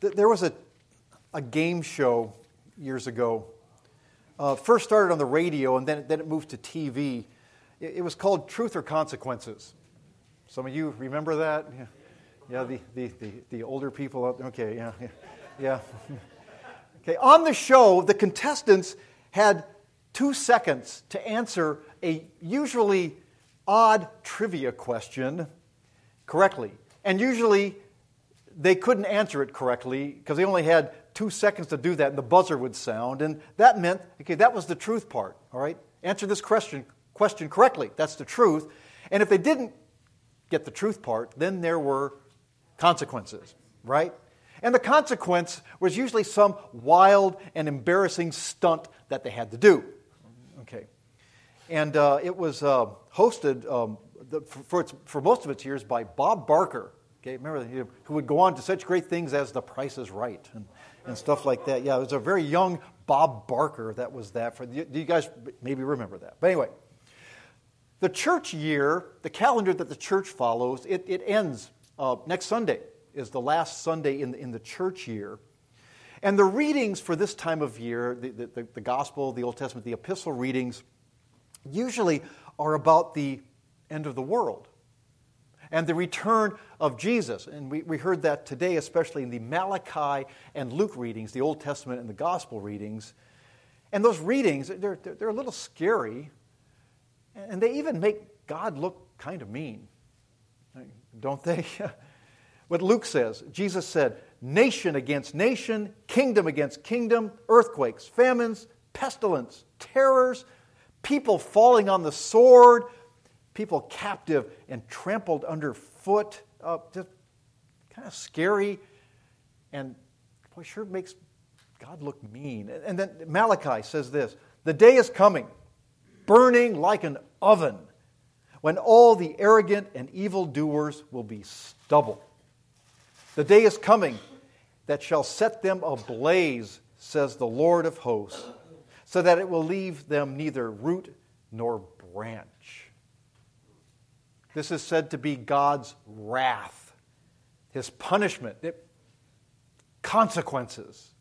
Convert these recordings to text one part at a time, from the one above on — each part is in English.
There was a, a game show years ago. Uh, first started on the radio and then, then it moved to TV. It, it, was called Truth or Consequences. Some of you remember that? Yeah, yeah the, the, the, the older people. out, Okay, yeah, yeah. yeah. okay, on the show, the contestants had two seconds to answer a usually odd trivia question correctly. And usually they couldn't answer it correctly because they only had two seconds to do that and the buzzer would sound. And that meant, okay, that was the truth part, all right? Answer this question, question correctly. That's the truth. And if they didn't get the truth part, then there were consequences, right? And the consequence was usually some wild and embarrassing stunt that they had to do. Okay. And uh, it was uh, hosted um, the, for, for, its, for most of its years by Bob Barker. Okay, remember who would go on to such great things as The Price is Right and, and stuff like that. Yeah, it was a very young Bob Barker that was that. For do you guys maybe remember that? But anyway, the church year, the calendar that the church follows, it, it ends uh, next Sunday is the last Sunday in the, in the church year. And the readings for this time of year, the, the, the gospel, the Old Testament, the epistle readings, usually are about the end of the world and the return of Jesus. And we, we heard that today, especially in the Malachi and Luke readings, the Old Testament and the Gospel readings. And those readings, they're, they're a little scary, and they even make God look kind of mean, don't they? what Luke says, Jesus said, nation against nation, kingdom against kingdom, earthquakes, famines, pestilence, terrors, people falling on the sword people captive and trampled underfoot. Uh, just kind of scary. And boy, sure makes God look mean. And then Malachi says this The day is coming, burning like an oven, when all the arrogant and evil doers will be stubble. The day is coming that shall set them ablaze, says the Lord of hosts, so that it will leave them neither root nor branch. This is said to be God's wrath, his punishment, it, consequences.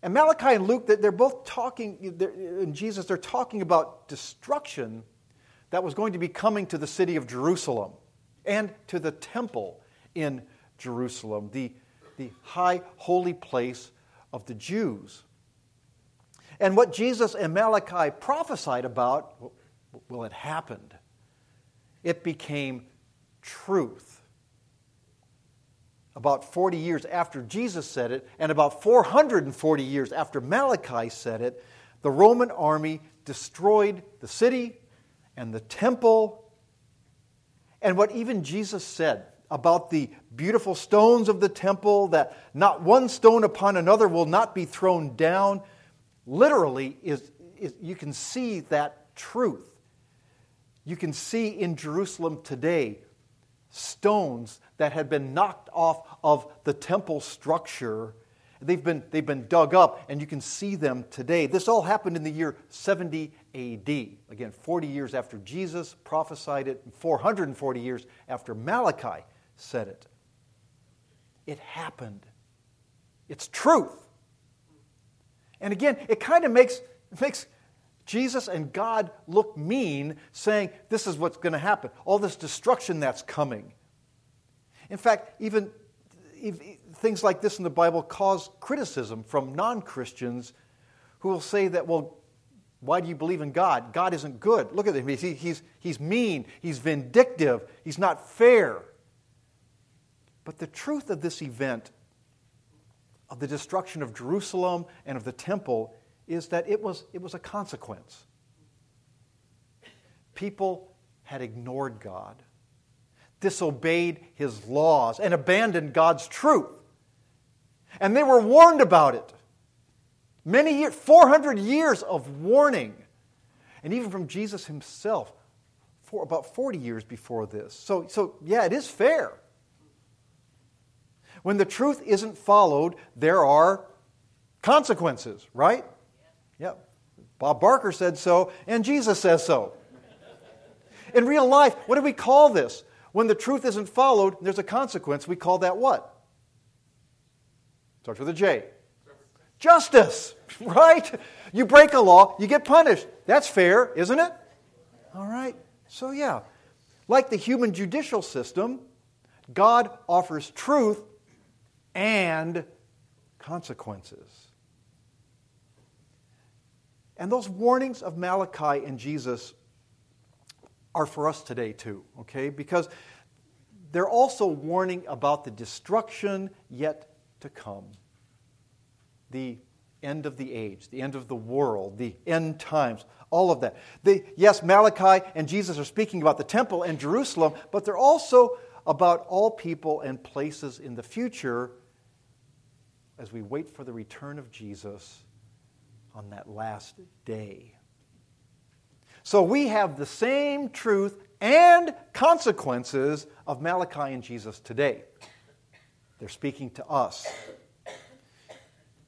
And Malachi and Luke, they're both talking, in Jesus, they're talking about destruction that was going to be coming to the city of Jerusalem and to the temple in Jerusalem, the, the high holy place of the Jews. And what Jesus and Malachi prophesied about, well, it happened it became truth. About 40 years after Jesus said it, and about 440 years after Malachi said it, the Roman army destroyed the city and the temple. And what even Jesus said about the beautiful stones of the temple, that not one stone upon another will not be thrown down, literally is, is you can see that truth you can see in Jerusalem today stones that had been knocked off of the temple structure. They've been, they've been dug up, and you can see them today. This all happened in the year 70 AD. Again, 40 years after Jesus prophesied it, 440 years after Malachi said it. It happened. It's truth. And again, it kind of makes, makes Jesus and God look mean, saying, This is what's going to happen, all this destruction that's coming. In fact, even, things like this in the Bible cause criticism from non Christians who will say that, well, why do you believe in God? God isn't good. Look at him. He's, he's, he's mean, he's vindictive, he's not fair. But the truth of this event, of the destruction of Jerusalem and of the temple, is that it was, it was a consequence. People had ignored God, disobeyed his laws, and abandoned God's truth. And they were warned about it. Many years, 400 years of warning. And even from Jesus himself, for about 40 years before this. So, so yeah, it is fair. When the truth isn't followed, there are consequences, right? Yep. Bob Barker said so, and Jesus says so. In real life, what do we call this? When the truth isn't followed, there's a consequence. We call that what? Starts with a J. Justice, right? You break a law, you get punished. That's fair, isn't it? All right. So, yeah, like the human judicial system, God offers truth and consequences. And those warnings of Malachi and Jesus are for us today, too, okay? Because they're also warning about the destruction yet to come, the end of the age, the end of the world, the end times, all of that. The, yes, Malachi and Jesus are speaking about the temple and Jerusalem, but they're also about all people and places in the future as we wait for the return of Jesus on that last day. So we have the same truth and consequences of Malachi and Jesus today. They're speaking to us.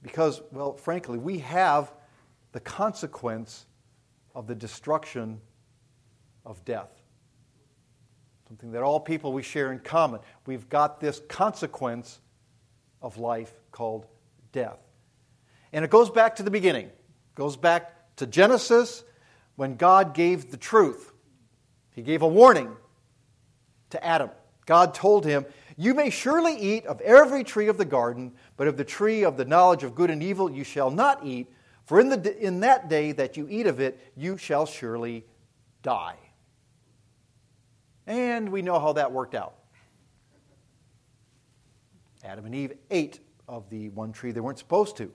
Because, well, frankly, we have the consequence of the destruction of death. Something that all people we share in common. We've got this consequence of life called death. And it goes back to the beginning. It goes back to Genesis when God gave the truth. He gave a warning to Adam. God told him, You may surely eat of every tree of the garden, but of the tree of the knowledge of good and evil you shall not eat, for in, the, in that day that you eat of it, you shall surely die. And we know how that worked out. Adam and Eve ate of the one tree they weren't supposed to.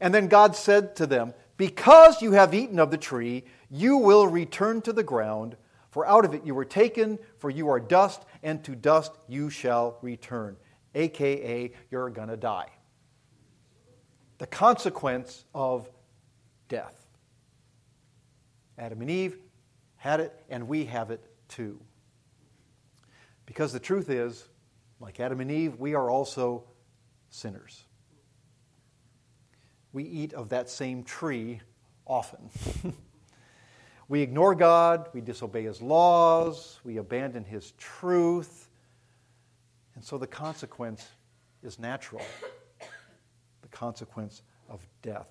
And then God said to them, because you have eaten of the tree, you will return to the ground, for out of it you were taken, for you are dust, and to dust you shall return. AKA, you're going to die. The consequence of death. Adam and Eve had it, and we have it too. Because the truth is, like Adam and Eve, we are also sinners we eat of that same tree often. we ignore God, we disobey His laws, we abandon His truth, and so the consequence is natural the consequence of death,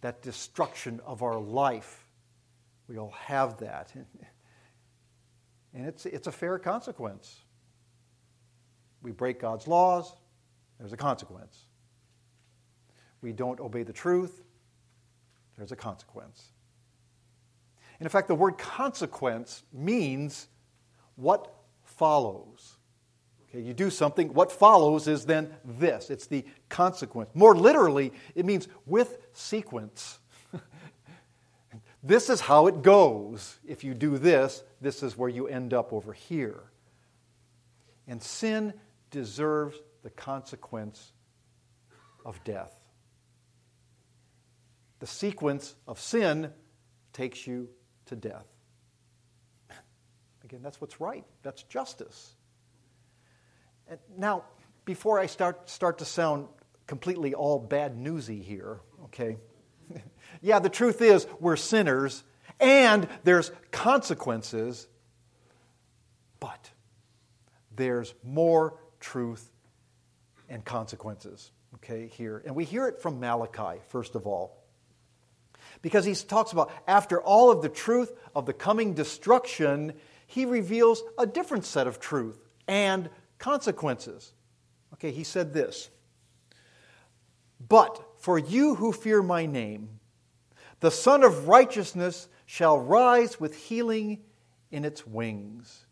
that destruction of our life. We all have that. And it's, it's a fair consequence. We break God's laws, there's a consequence we don't obey the truth, there's a consequence. And in fact, the word consequence means what follows. Okay, you do something, what follows is then this. It's the consequence. More literally, it means with sequence. this is how it goes. If you do this, this is where you end up over here. And sin deserves the consequence of death the sequence of sin takes you to death. Again, that's what's right. That's justice. And now, before I start, start to sound completely all bad newsy here, okay? yeah, the truth is we're sinners and there's consequences, but there's more truth and consequences, okay, here. And we hear it from Malachi, first of all because he talks about after all of the truth of the coming destruction, he reveals a different set of truth and consequences. Okay, he said this But for you who fear my name, the Sun of Righteousness shall rise with healing in its wings.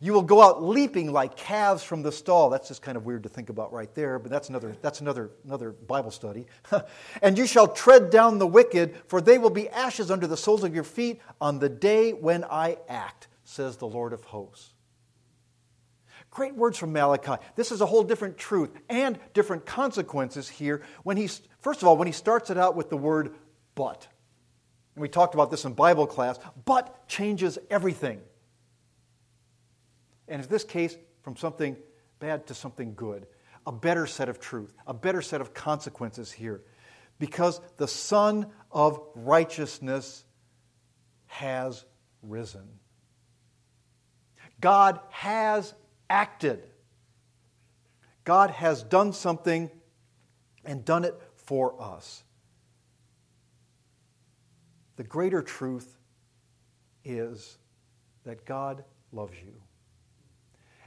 You will go out leaping like calves from the stall. That's just kind of weird to think about right there, but that's another, that's another, another Bible study. and you shall tread down the wicked, for they will be ashes under the soles of your feet on the day when I act, says the Lord of hosts. Great words from Malachi. This is a whole different truth and different consequences here. When he, first of all, when he starts it out with the word but. And we talked about this in Bible class. But changes everything. And in this case, from something bad to something good. A better set of truth, a better set of consequences here. Because the Sun of Righteousness has risen. God has acted. God has done something and done it for us. The greater truth is that God loves you.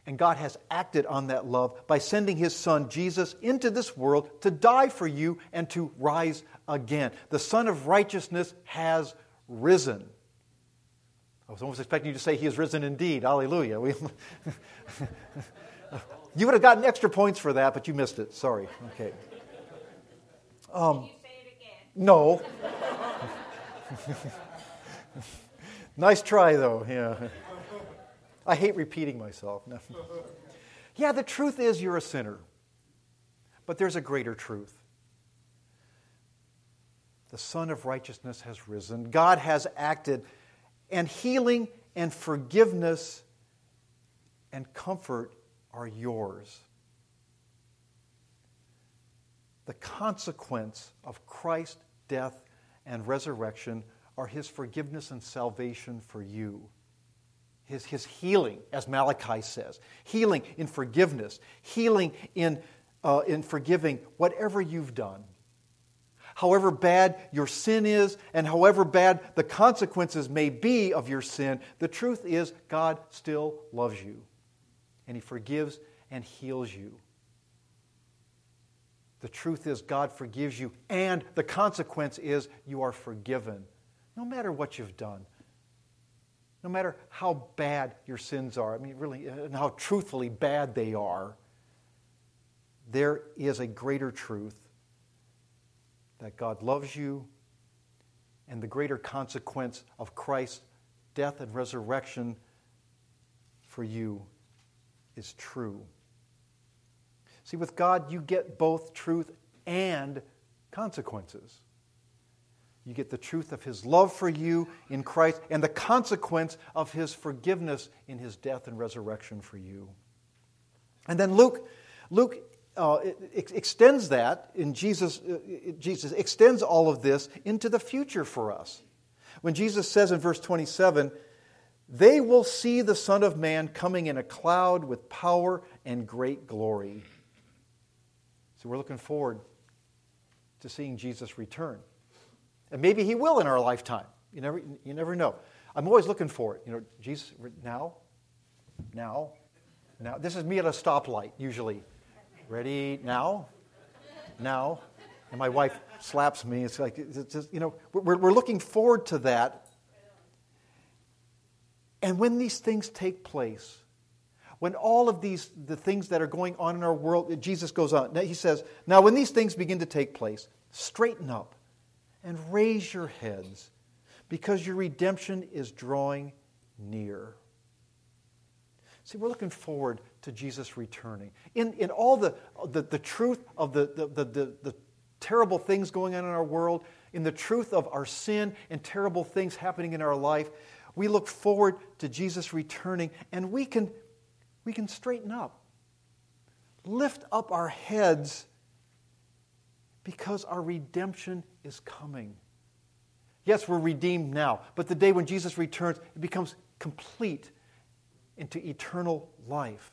And God has acted on that love by sending his son Jesus into this world to die for you and to rise again. The Son of Righteousness has risen. I was almost expecting you to say he has risen indeed. Hallelujah. you would have gotten extra points for that, but you missed it. Sorry. Okay. Um, no. nice try, though. Yeah. I hate repeating myself. No. Yeah, the truth is you're a sinner. But there's a greater truth. The Son of Righteousness has risen. God has acted, and healing and forgiveness and comfort are yours. The consequence of Christ's death and resurrection are his forgiveness and salvation for you. His, his healing, as Malachi says, healing in forgiveness, healing in, uh, in forgiving whatever you've done. However bad your sin is, and however bad the consequences may be of your sin, the truth is God still loves you. And He forgives and heals you. The truth is, God forgives you, and the consequence is you are forgiven, no matter what you've done. No matter how bad your sins are, I mean, really, and how truthfully bad they are, there is a greater truth that God loves you, and the greater consequence of Christ's death and resurrection for you is true. See, with God, you get both truth and consequences. You get the truth of His love for you in Christ and the consequence of His forgiveness in His death and resurrection for you. And then Luke, Luke uh, extends that in Jesus, uh, Jesus extends all of this into the future for us. When Jesus says in verse 27, they will see the Son of Man coming in a cloud with power and great glory. So we're looking forward to seeing Jesus return. And maybe he will in our lifetime. You never, you never know. I'm always looking for it. You know, Jesus, now, now, now. This is me at a stoplight, usually. Ready now? Now? And my wife slaps me. It's like, it's just, you know, we're, we're looking forward to that. And when these things take place, when all of these, the things that are going on in our world, Jesus goes on, he says, Now when these things begin to take place, straighten up and raise your heads, because your redemption is drawing near. See, we're looking forward to Jesus returning. In, in all the, the, the truth of the, the, the, the terrible things going on in our world, in the truth of our sin and terrible things happening in our life, we look forward to Jesus returning and we can, we can straighten up, lift up our heads because our redemption is coming. Yes, we're redeemed now, but the day when Jesus returns, it becomes complete into eternal life.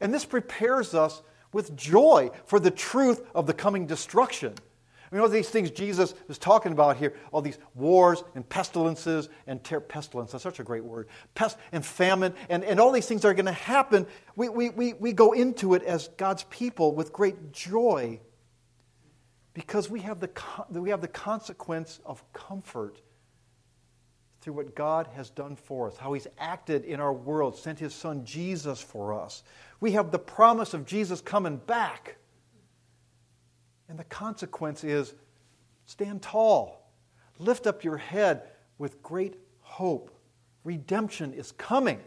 And this prepares us with joy for the truth of the coming destruction. You know these things Jesus is talking about here, all these wars and pestilences and ter- pestilence, that's such a great word, pest and famine, and, and all these things are going to happen. We, we, we, we go into it as God's people with great joy because we have the, we have the consequence of comfort through what God has done for us, how He's acted in our world, sent His Son Jesus for us. We have the promise of Jesus coming back. And the consequence is stand tall, lift up your head with great hope. Redemption is coming.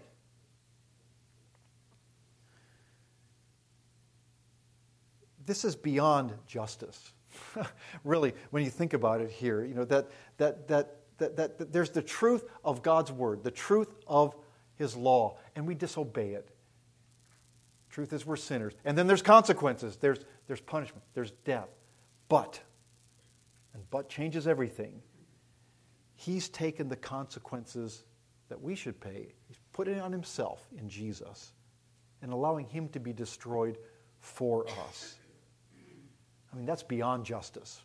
This is beyond justice. really, when you think about it here, you know, that, that, that that, that, that there's the truth of God's word, the truth of his law, and we disobey it. Truth is we're sinners. And then there's consequences. There's, there's punishment. There's death. But, and but changes everything. He's taken the consequences that we should pay. He's put it on himself in Jesus and allowing him to be destroyed for us. I mean, that's beyond justice,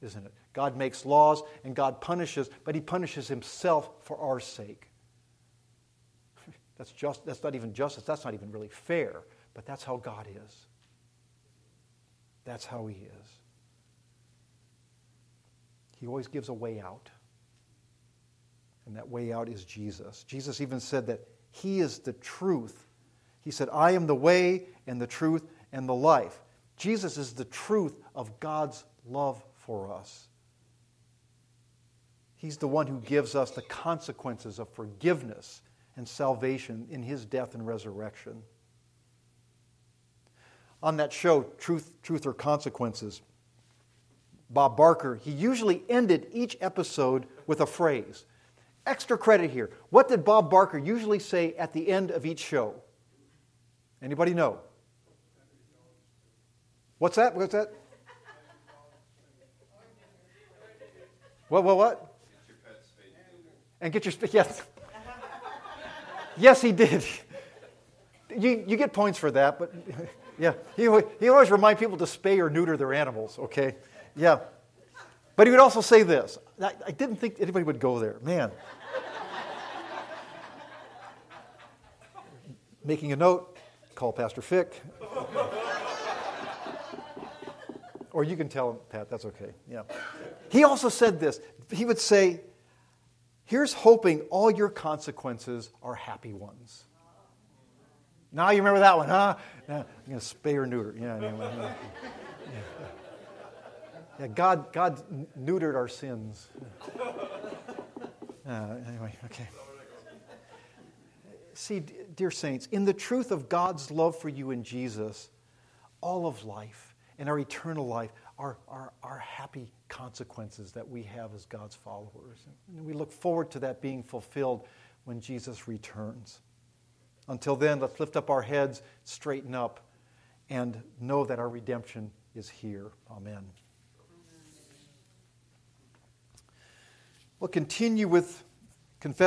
isn't it? God makes laws and God punishes, but He punishes Himself for our sake. That's, just, that's not even justice. That's not even really fair, but that's how God is. That's how He is. He always gives a way out. And that way out is Jesus. Jesus even said that He is the truth. He said, I am the way and the truth and the life. Jesus is the truth of God's love for us. He's the one who gives us the consequences of forgiveness and salvation in His death and resurrection. On that show, Truth, Truth or Consequences, Bob Barker, he usually ended each episode with a phrase. Extra credit here. What did Bob Barker usually say at the end of each show? Anybody know? What's that? What's that? What, what, what? Get your pet. And get your yes. yes, he did. You, you get points for that, but yeah, he, he always remind people to spay or neuter their animals, okay? Yeah. But he would also say this. I, I didn't think anybody would go there. Man. Making a note, call Pastor Fick. Or you can tell him, Pat, that's okay. Yeah. He also said this. He would say, Here's hoping all your consequences are happy ones. Now you remember that one, huh? I'm going to spay or neuter. Yeah, yeah, yeah. yeah. God, God neutered our sins. Uh, anyway, okay. See, dear saints, in the truth of God's love for you in Jesus, all of life and our eternal life are, are, are happy consequences that we have as God's followers. And we look forward to that being fulfilled when Jesus returns. Until then, let's lift up our heads, straighten up, and know that our redemption is here. Amen. We'll continue with confess.